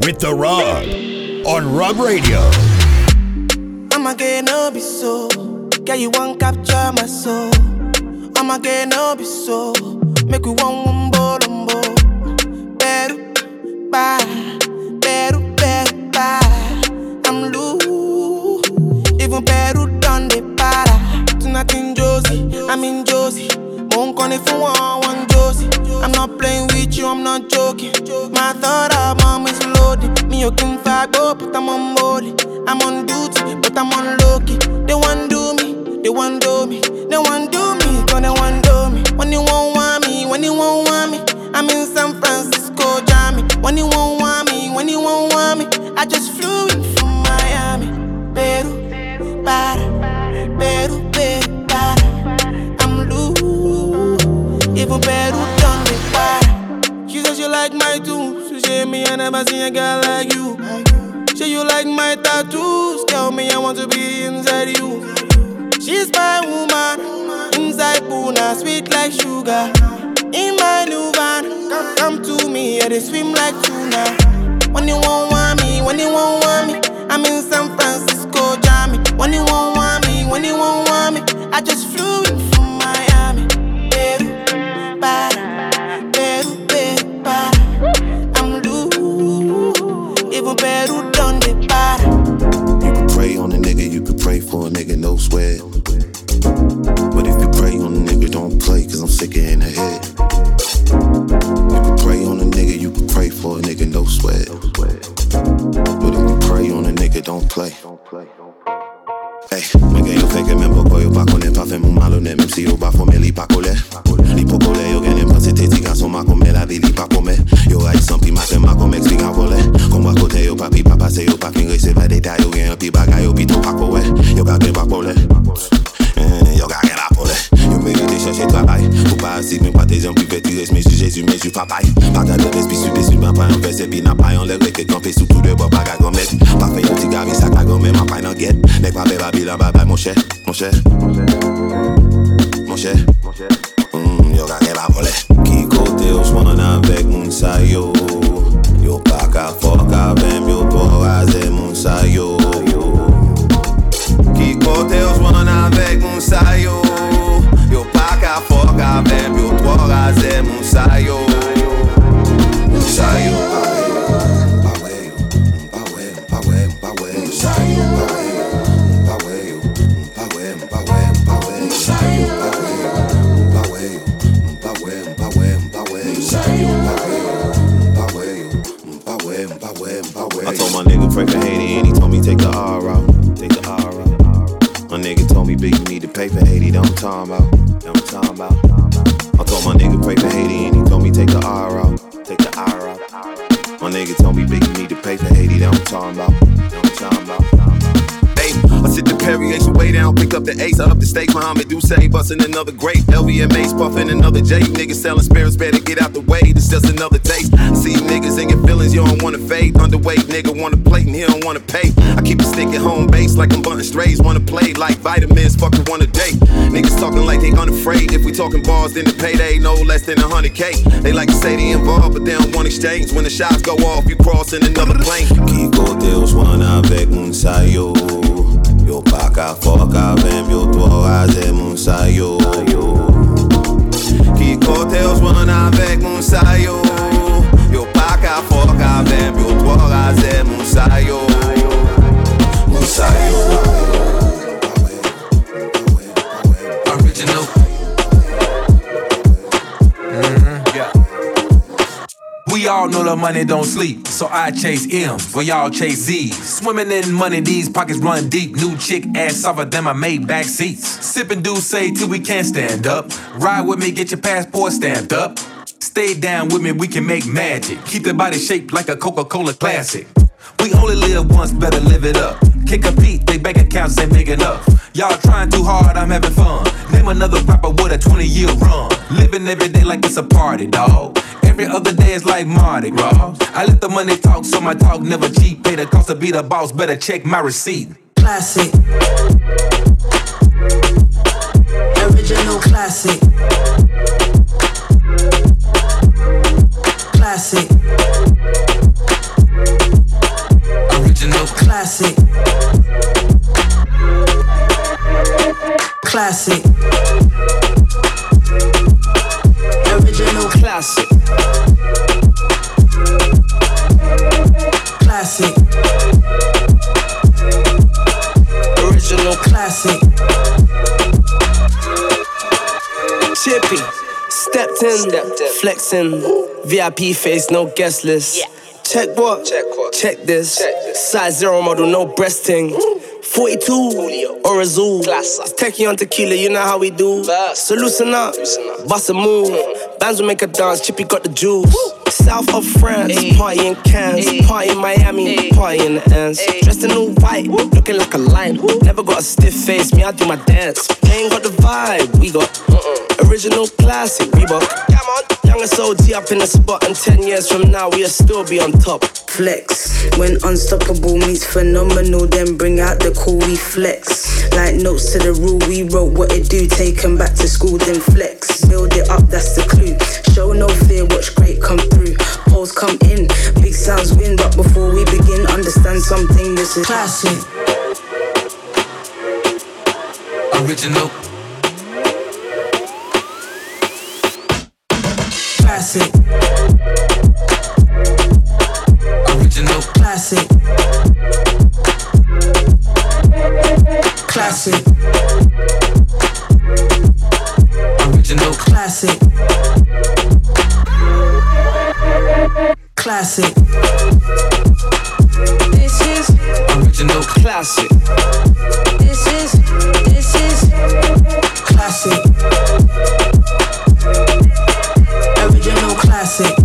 with The Rub on Rub Radio. I'ma no be so. Girl, you won't capture my soul. I'ma no be so. Make we one one bo lumbo. Better, bye. Better, better. I'm loose. Even better done the para. Tonight in Josie, I'm in Josie. Won't call it for one, one Josie. I'm not playing with you, I'm not joking. My thought Me, you can fight, oh, but I'm on molly. I'm on duty, but I'm on low key. They want do me, they want do yeah, they swim like tuna. When you won't want me, when you won't want me, I'm in San Francisco, Jammy. When you won't want me, when you won't want me, I just flew Te kampe sou tou de bo pa ka gomet Pa fe yon ti gami sa ka gomet Ma pay nan get Nek pa be babilan, ba bay Mon chè, mon chè another grape. LVMA's puffin' another J. Niggas selling spirits, better get out the way, this just another taste. See niggas in your feelings, you don't wanna fade. Underweight nigga wanna plate and he don't wanna pay. I keep a stick at home base like I'm bunting strays, wanna play like vitamins, fucking one a date. Niggas talking like they unafraid. If we talking bars, then the payday no less than a hundred K. They like to say they involved, but they don't want exchange. When the shots go off, you crossing another plane. Kiko Deus un sayo. Yo pa ka fok avèm, yo twa waze moun sa yo. Ki kote yo swan avèk moun sa yo. Yo pa ka fok avèm, yo twa waze moun sa yo. All the money don't sleep, so I chase M's while y'all chase Z's. Swimming in money, these pockets run deep. New chick ass softer than my made back seats. Sipping do say till we can't stand up. Ride with me, get your passport stamped up. Stay down with me, we can make magic. Keep the body shaped like a Coca-Cola classic. We only live once, better live it up. A beat, they bank accounts ain't big enough. Y'all trying too hard, I'm having fun. Name another rapper with a 20 year run. Living every day like it's a party, dawg. Every other day is like Mardi Gras. I let the money talk, so my talk never cheap. Pay the cost to be the boss, better check my receipt. Classic. Original classic. Classic. Original classic. Classic. Original classic. Classic. Original classic. Chippy, stepped in, stepped in. flexing, VIP face, no guest list. Yeah. Check what? Check what? Check this. Check this. Size zero model, no breasting. 42 or a zoo. It's techie on tequila, you know how we do. So loosen up, bust a move. Mm-hmm. Bands will make a dance, Chippy got the juice. South of France, party in Cannes, party in Miami, party in the ends. Dressed in all white, looking like a lion. Never got a stiff face, me I do my dance. They Ain't got the vibe, we got uh-uh. original classic Reebok. Come on, youngest OG up in the spot, and ten years from now we'll still be on top. Flex. When unstoppable meets phenomenal, then bring out the cool, we flex. Like notes to the rule, we wrote what it do, take 'em back to school, then flex. Build it up, that's the clue. Show no fear, watch great come through. Polls come in, big sounds win, but before we begin, understand something, this is classic. Original. Classic. Original. Classic. Classic. Original. Classic. Classic. This is Original. classic. This is. This is. Classic. Original classic.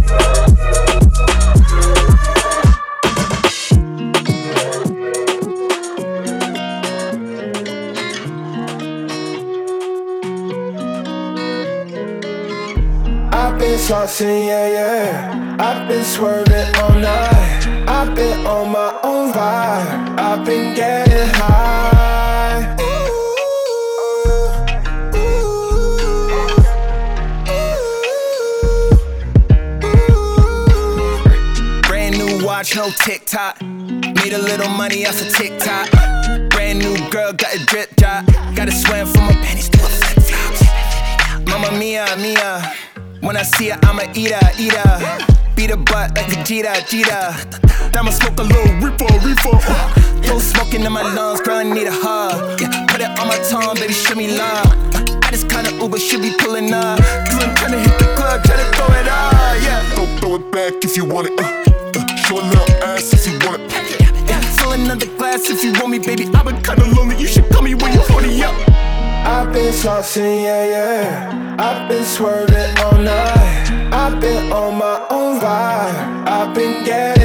I've been saucing, yeah, yeah. I've been swerving all night. I've been on my own vibe. I've been getting high. Brand new watch, no TikTok. Made a little money off of TikTok. Brand new girl, got a drip drop. Gotta swim from my panties to a flip flops. Mama Mia, Mia. When I see her, I'ma eat her, eat her. Beat her butt like Vegeta, Vegeta. I'ma smoke a little reefer, reefer. Throw smoking in my lungs, girl, I need a hug. Yeah, put it on my tongue, baby, show me love. Uh, I just kinda Uber, should be pulling up. Cause I'm tryna hit the club, tryna throw it up, yeah. Throw, throw it back if you want it. Uh, uh, show a little ass if you want it. Yeah, fill another glass if you want me, baby. I've been kinda lonely, you should call me when you're 40 up. I've been saucing, yeah, yeah. I've been swerving all night. I've been on my own ride. I've been getting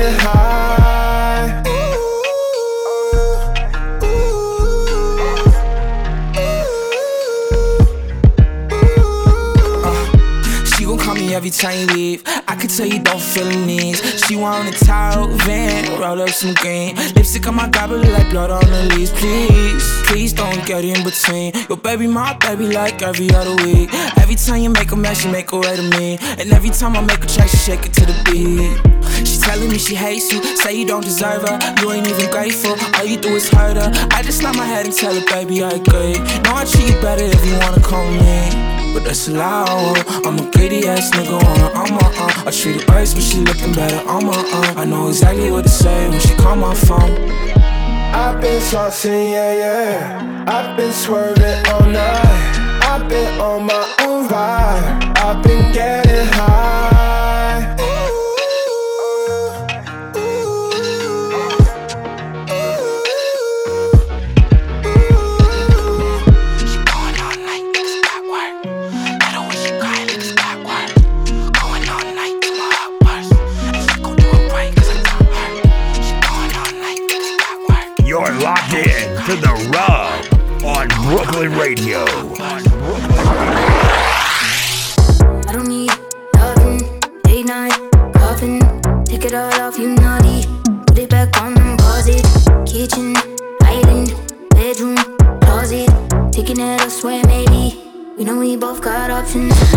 every time you leave. I could tell you don't feel needs. She want a towel, van, roll up some green. Lipstick on my goblet like blood on the leaves. Please, please don't get in between. Your baby, my baby, like every other week. Every time you make a mess, you make a way to me. And every time I make a track, she shake it to the beat. She telling me she hates you, say you don't deserve her. You ain't even grateful, all you do is hurt her. I just nod my head and tell her, baby, I agree. Know I treat you better if you wanna call me. But that's allowed. I'm a greedy ass nigga on her, on my own. I treat her worse, but she looking better on my own. I know exactly what to say when she call my phone. I've been saucing, yeah, yeah. I've been swerving all night. I've been on my own vibe. I've been getting high. Brooklyn Radio. I don't need loving, late night, coughing. Take it all off, you naughty. Put it back on and pause it. Kitchen, island, bedroom, closet. Taking it elsewhere, maybe. We know we both got options.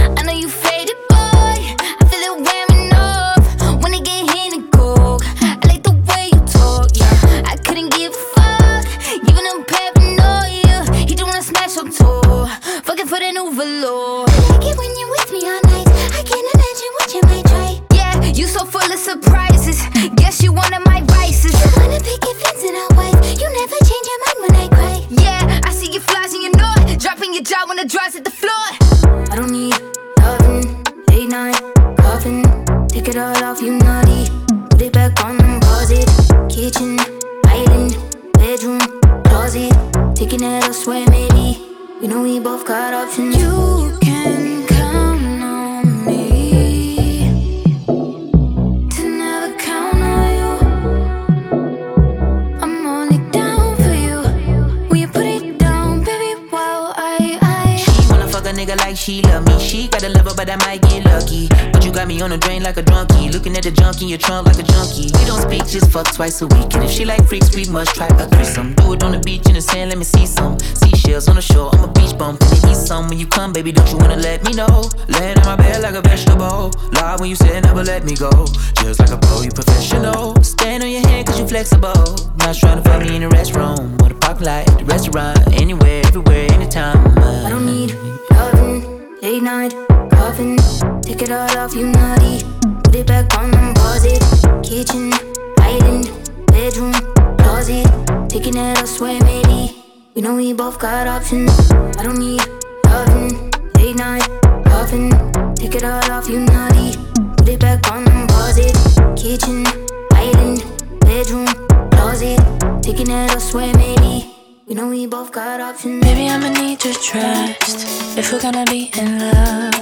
Go. Just like a pro, you professional. Stand on your head cause you flexible. Not trying to fuck me in the restroom. Or the parking lot, the restaurant. Anywhere, everywhere, anytime. I don't need loving, late night, coughing. Take it all off, you naughty. Put it back on and pause it. Kitchen, island, bedroom, closet. Taking it elsewhere, maybe. We know we both got options. I don't need loving, late night, coughing. Take it all off, you naughty. Put it back on and pause it. Kitchen, island, bedroom, closet. Taking it elsewhere, maybe. We know we both got options. Maybe I'ma need your trust if we're gonna be in love.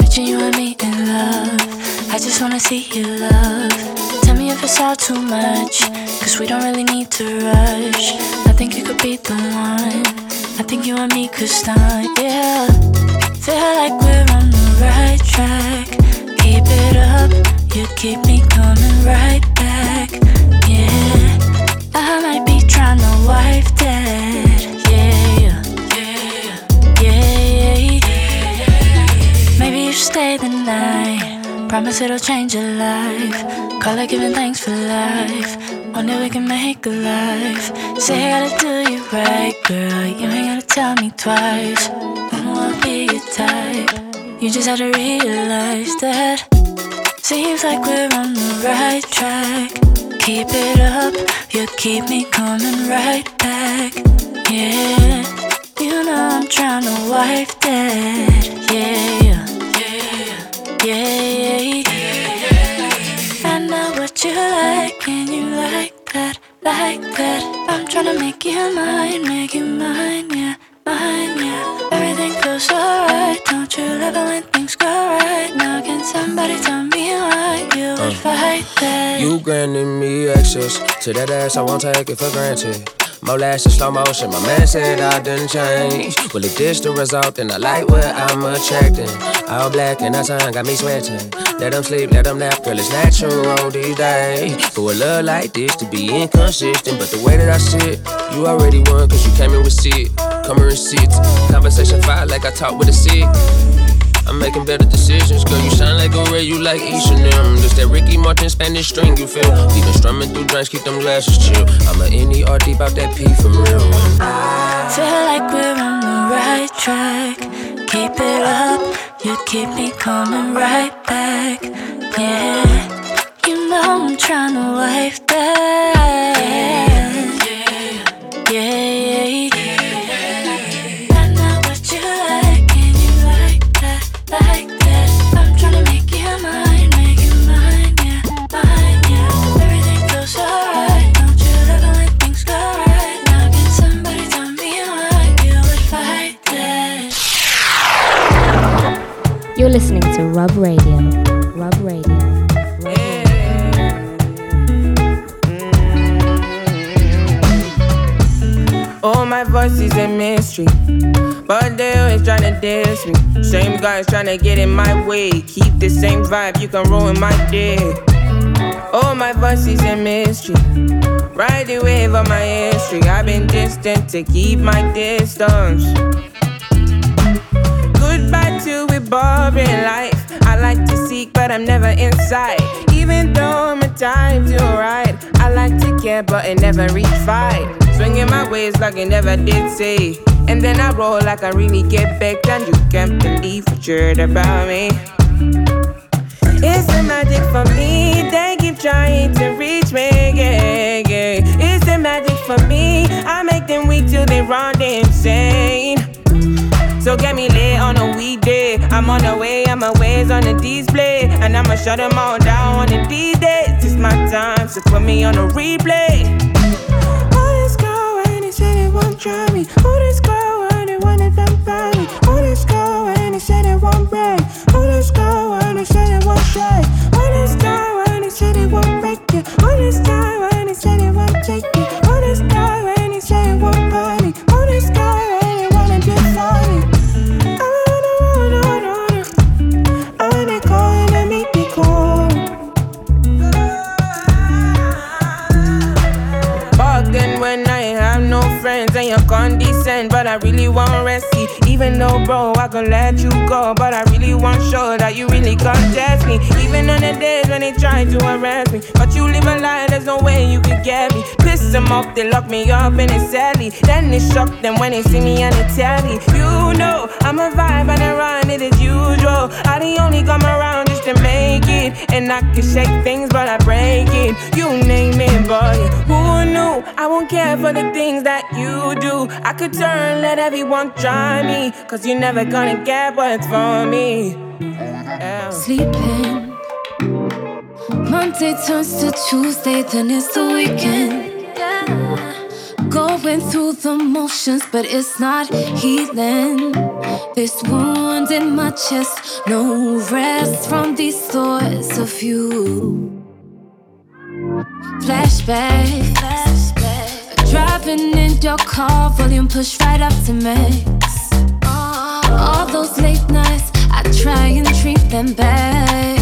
Picture you and me in love. I just wanna see you love. Tell me if it's all too much, cause we don't really need to rush. I think you could be the one. I think you and me could start, yeah. Feel like we're on the right track. Keep it up, you keep me coming right back, yeah. I might be trying to wife that, yeah, yeah, yeah, yeah. Maybe you should stay the night. Promise it'll change your life. Call it giving thanks for life. One day we can make a life. Say I gotta do you right, girl. You ain't gotta tell me twice. I I'll be your type. You just have to realize that. Seems like we're on the right track. Keep it up, you keep me coming right back. Yeah, you know I'm trying to wife that. Yeah, yeah, yeah, yeah. Yeah. I know what you like, and you like that, like that. I'm trying to make you mine, make you mine, yeah, mine, yeah. Everything feels alright, don't you love it when things go right? Now can somebody tell me why you would uh. fight that? You granted me access to that ass, I won't take it for granted. More lash in slow motion, my man said I didn't change. Well, if this the result, then I like what I'm attracting. All black and that sun got me sweating. Let them sleep, let them nap, girl, it's natural these days. For a love like this to be inconsistent, but the way that I sit, you already won, cause you came in with sit. Come here and sit. Conversation fire like I talk with a sick. I'm making better decisions, girl. You shine like a ray, you like each and them. Just that Ricky Martin Spanish string, you feel? Even strumming through drinks, keep them glasses chill. I'm a NER deep out that P for real. Feel like we're on the right track. Keep it up, you keep me coming right back. Yeah, you know I'm trying to wife that. Yeah, yeah, diss me. Same guys tryna get in my way. Keep the same vibe, you can ruin my day. Oh, my voice is a mystery. Ride the wave of my history. I've been distant to keep my distance. Goodbye to a boring life. I like to seek, but I'm never inside. Even though my time's alright, I like to care, but it never reach fight. Swinging my ways like I never did say. And then I roll like I really get back, and you can't believe what you heard about me. It's the magic for me. They keep trying to reach me. Yeah, yeah. It's the magic for me. I make them weak till they run insane. So get me lit on a weekday. I'm on the way, my ways on the display. And I'ma shut them all down on the D days. It's my time, so put me on a replay. Who this girl when they wanted them back? Who they said it won't break? Who this girl when they said it won't break? Rescue. Even though, bro, I can let you go, but I really want sure that you really contest me. Even on the days when they try to arrest me, but you live a lie, there's no way you could get me. Piss them off, they lock me up in a celly. Then they shock them when they see me on the telly. You know, I'm a vibe and I run it as usual. I the only come around to make it. And I can shake things, but I break it. You name it, boy. Who knew? I won't care for the things that you do. I could turn, let everyone try me. Cause you're never gonna get what's for me. Yeah. Sleeping. Monday turns to Tuesday, then it's the weekend. Going through the motions, but it's not healing. This wound in my chest, no rest from these thoughts of you. Flashback, flashback. Driving in your car, volume pushed right up to max. All those late nights, I try and treat them back.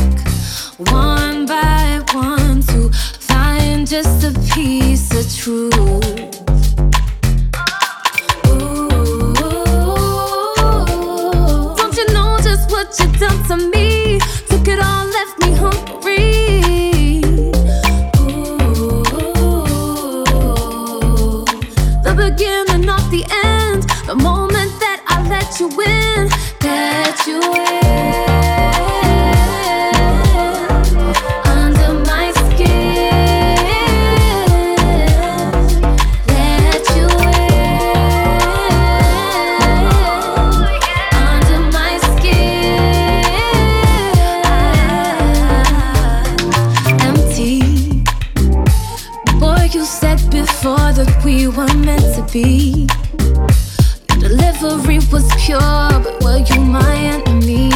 One by one to find just a piece of truth. You in, let you in. Under my skin. Let you in under my skin. Empty. Boy, you said before that we were meant to be. But were you my enemy?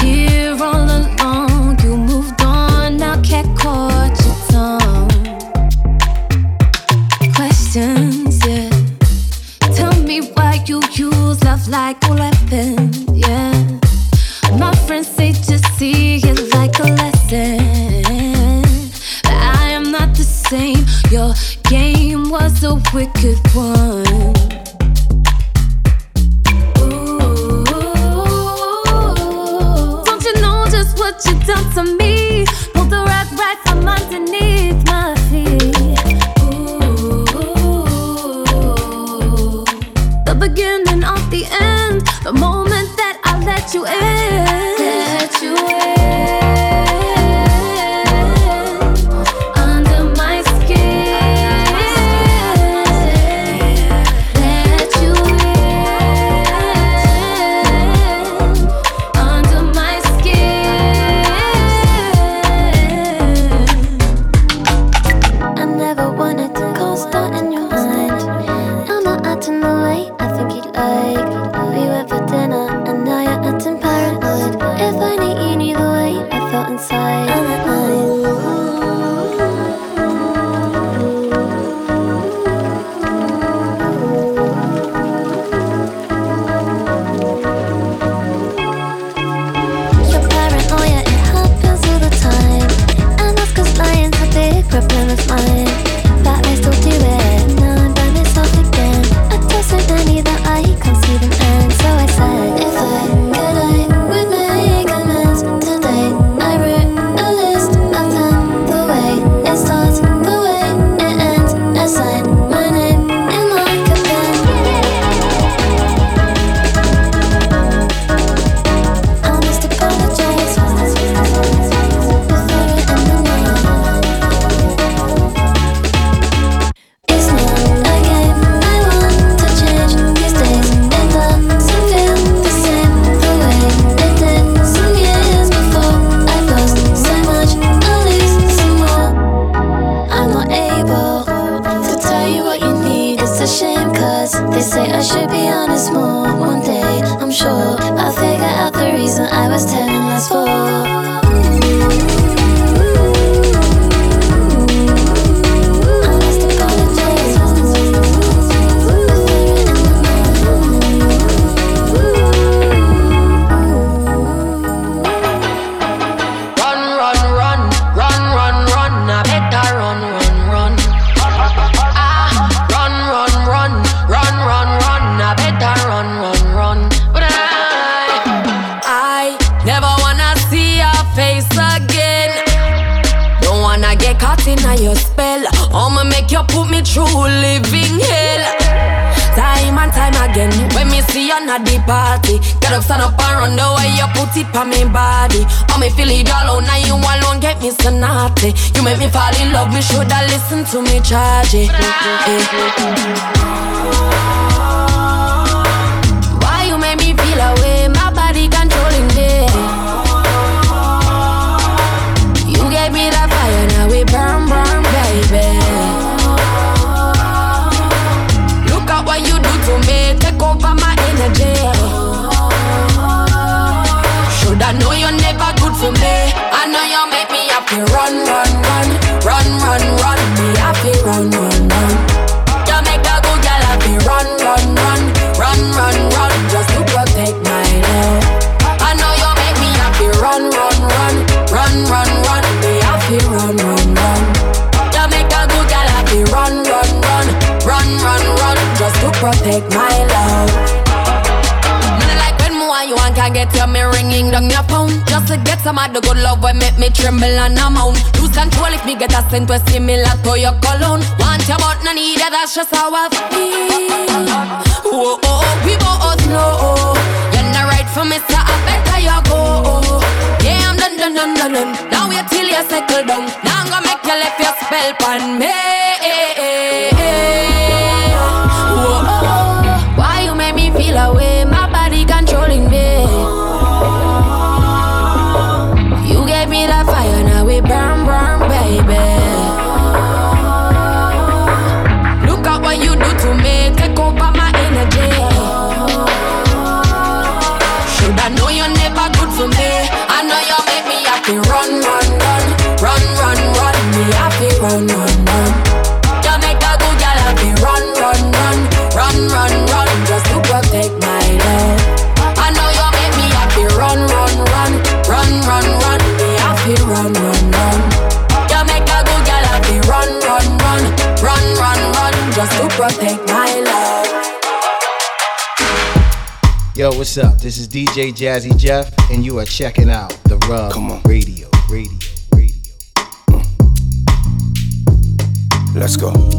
Here all along, you moved on, now can't caught your tongue. Questions, yeah. Tell me why you use love like a weapon, yeah. My friends say just see it like a lesson. But I am not the same. Your game was a wicked one. You in. Let you in. inna your spell. I'ma make you put me through living hell. Time and time again, when me see you at the party Get up, stand up and run the way you put it on me body Oh, me feel it all out, now you alone get me so naughty You make me fall in love, me shoulda listen to me charge it run, run, run, run, run, run. Me happy run, run, run. You make a good girl happy run, run, run, run, run, run. Just to protect my love. I know you make me happy run, run, run, run, run, run. Me happy run, run, run. You make a good girl happy run, run, run, run, run, run. Just to protect my love. it, yeah, me ringing down your phone. Just to get some of the good love will make me tremble and I'm on. Lose control if me get a scent where similar to your cologne. Want your but no need it, that's just how I feel. Whoa, oh, oh, oh, we both know. You're not right for me, so I better you go. what's up? This is DJ Jazzy Jeff, and you are checking out The Rub Come on. Radio, radio, radio. Mm. Let's go.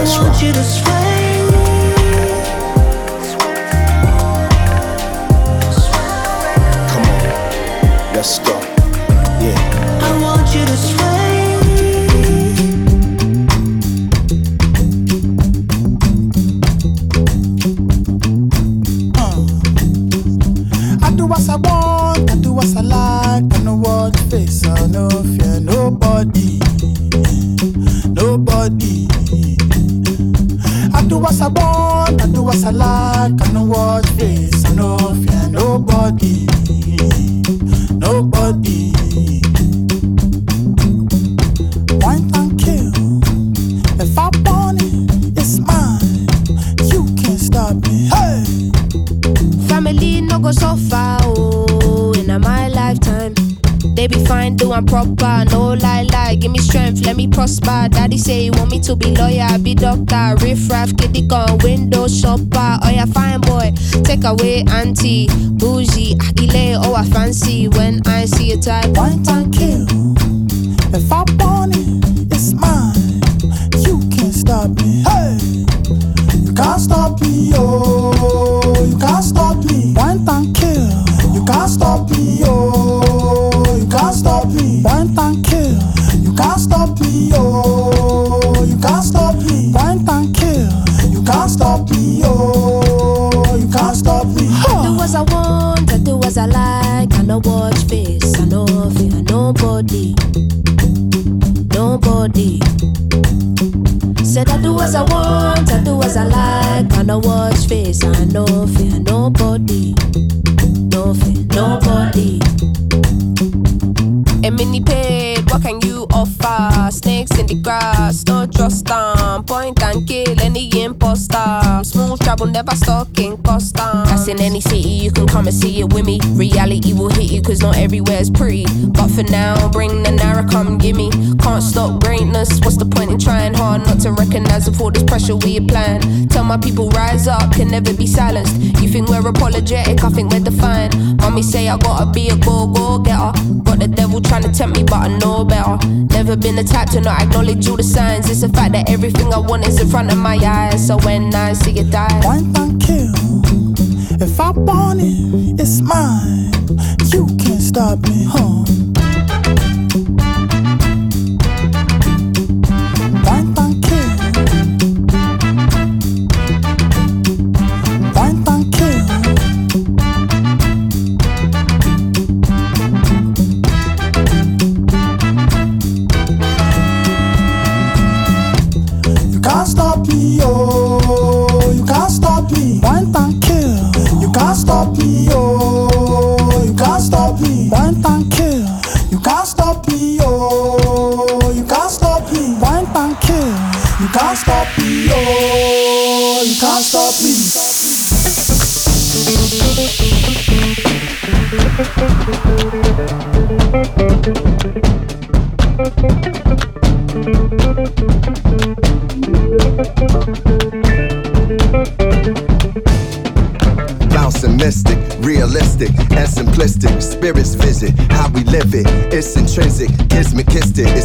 That's right. want you to sway. Come on, let's go. one is in front of my eyes. So when I see it die,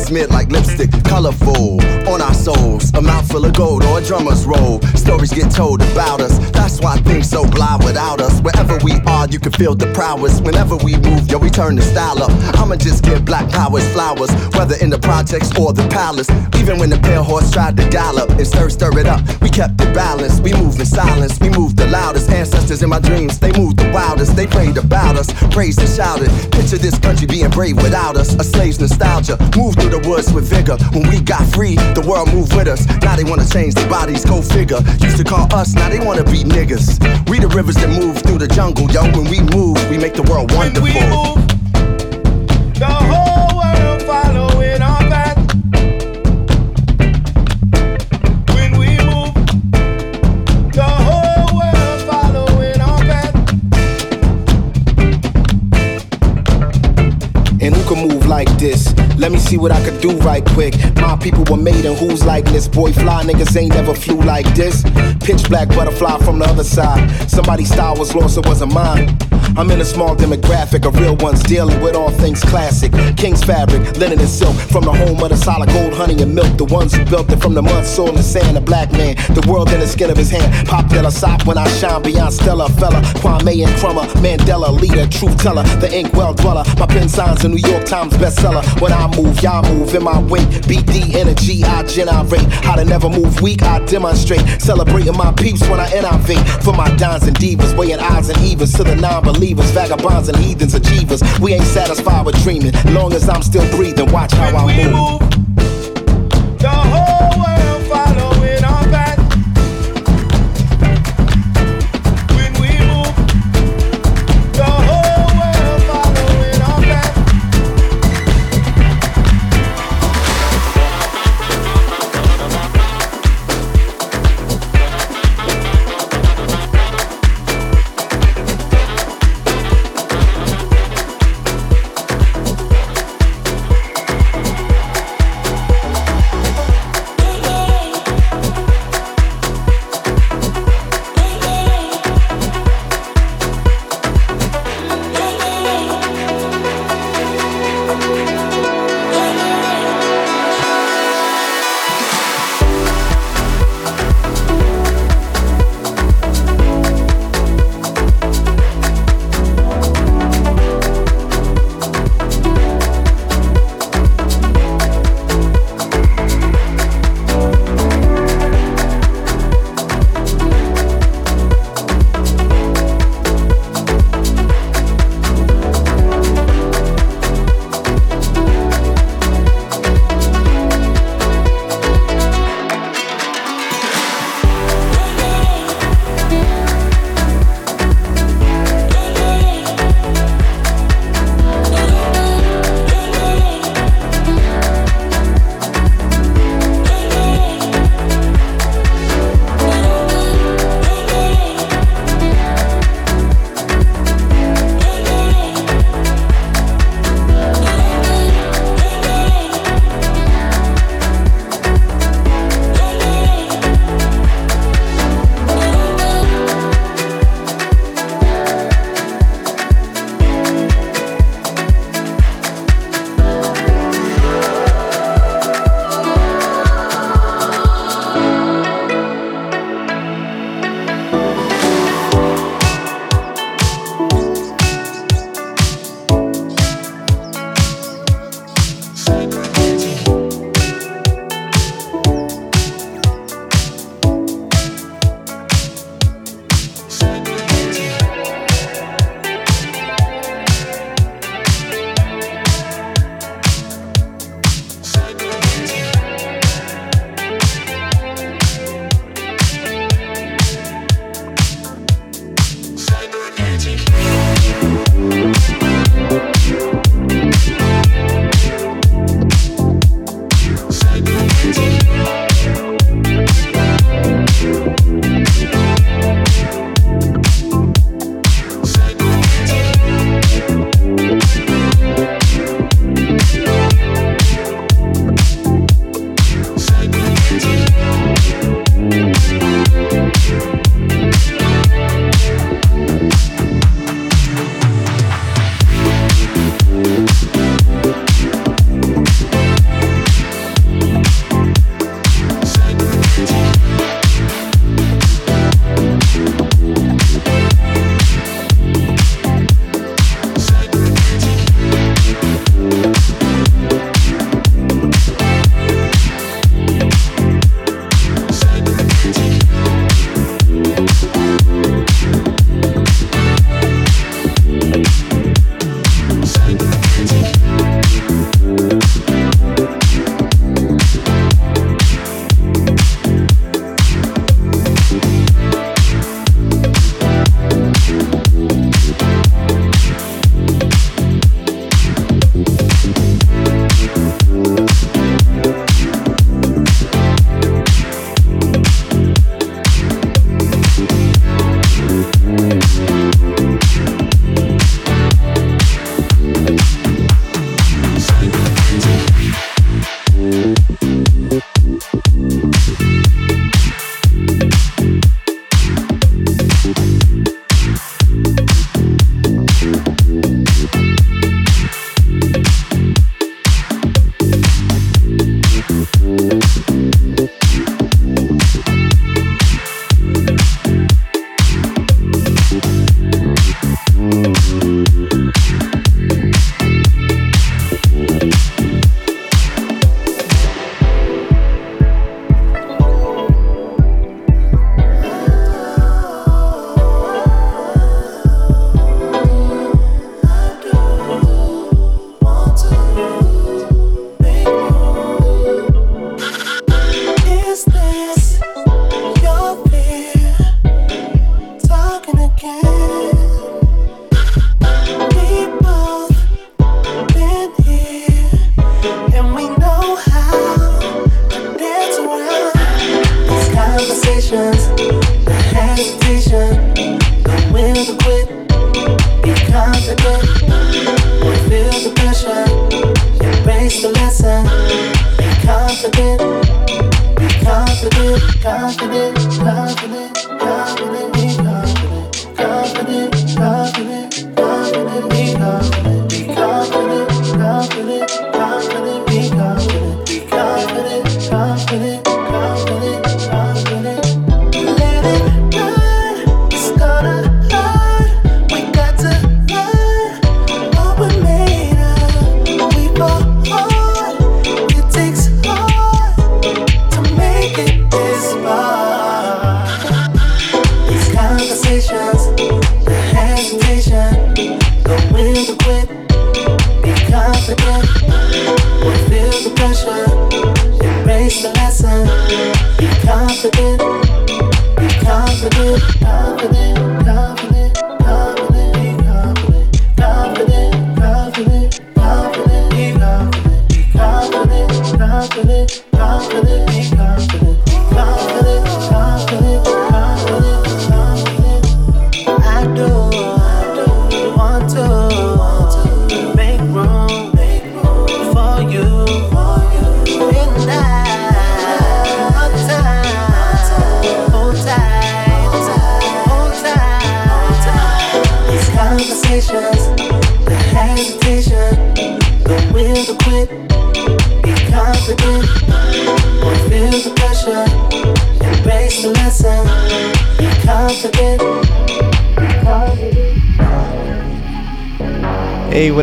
smeared like lipstick, colorful on our souls. A mouthful of gold or a drummer's roll. Stories get told about us you can feel the prowess. Whenever we move, yo, we turn the style up. I'ma just give black powers flowers, whether in the projects or the palace. Even when the pale horse tried to gallop and stir, stir it up, we kept the balance. We move in silence, we move the loudest. Ancestors in my dreams, they moved the wildest. They prayed about us, praised and shouted. Picture this country being brave without us. A slave's nostalgia, Move through the woods with vigor. When we got free, the world moved with us. Now they wanna change their bodies, go figure. Used to call us, now they wanna be niggas. We the rivers that move through the jungle, yo when we move, we make the world wonderful. When we move, the whole world following our path. When we move, the whole world following our path. And who can move like this? Let me see what I could do right quick. My people were made in whose likeness? Boy, fly niggas ain't never flew like this. Pitch black butterfly from the other side. Somebody's style was lost, it wasn't mine. I'm in a small demographic of real ones dealing with all things classic. King's fabric, linen and silk, from the home of the solid gold, honey and milk. The ones who built it from the mud, soil, and sand. A black man, the world in the skin of his hand. Pop Della Sop when I shine beyond Stella, fella. Kwame Nkrumah, Mandela, leader, truth teller, the ink well dweller. My pen signs a New York Times bestseller. When I move, y'all move in my wake. BD energy, I generate. How to never move weak, I demonstrate. Celebrating my peeps when I innovate. For my dons and divas, weighing odds and evens to the non believers, vagabonds and heathens, achievers. We ain't satisfied with dreaming. Long as I'm still breathing, watch how I move.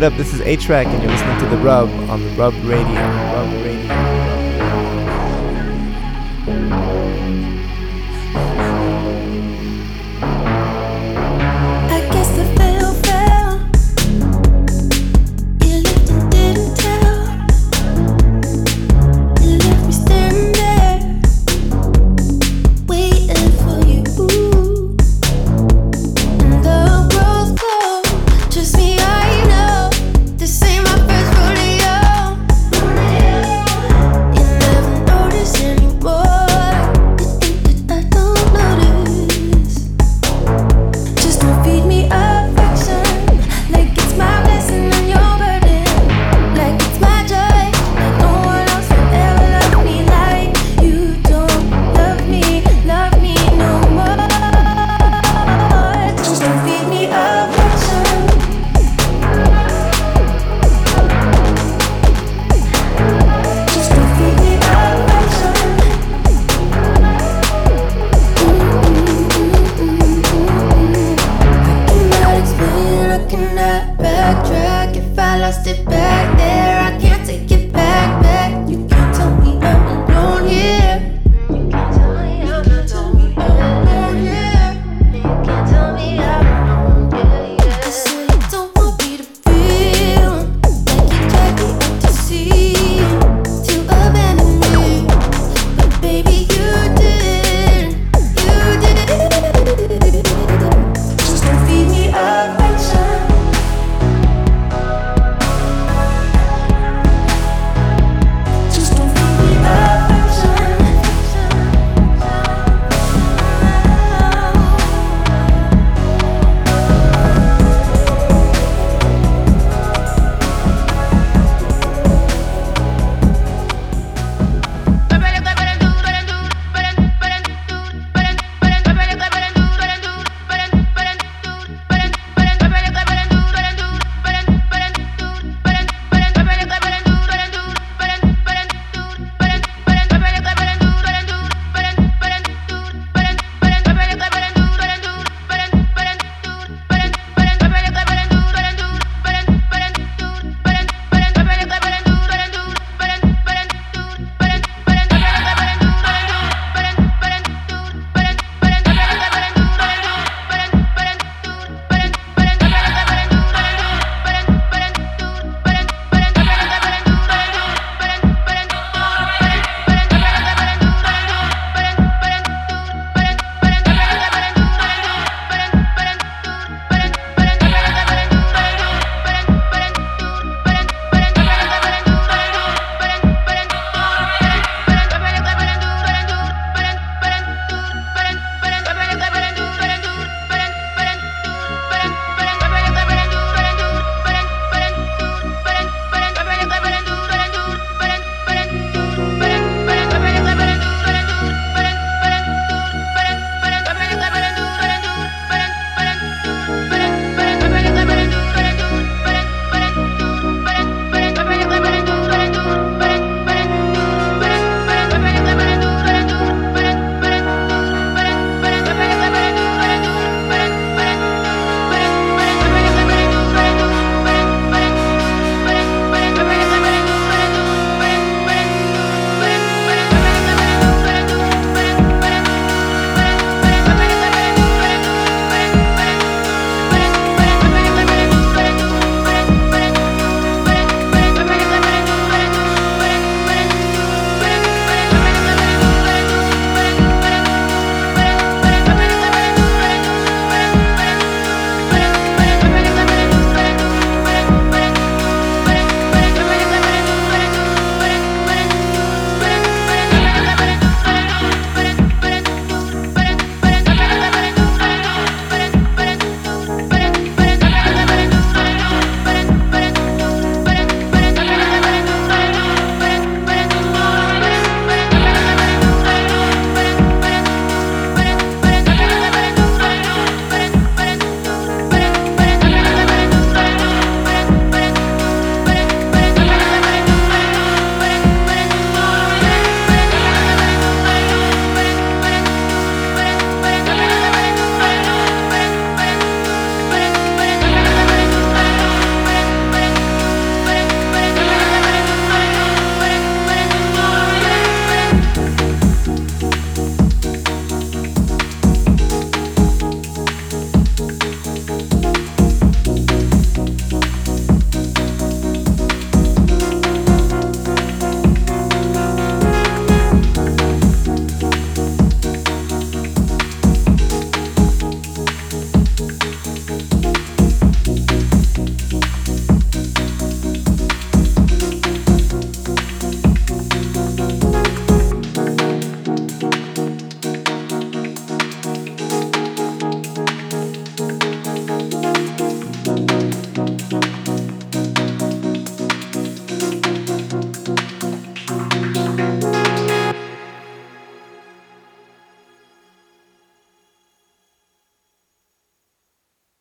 What up? This is A-Trak, and you're listening to The Rub on The Rub Radio. Rub.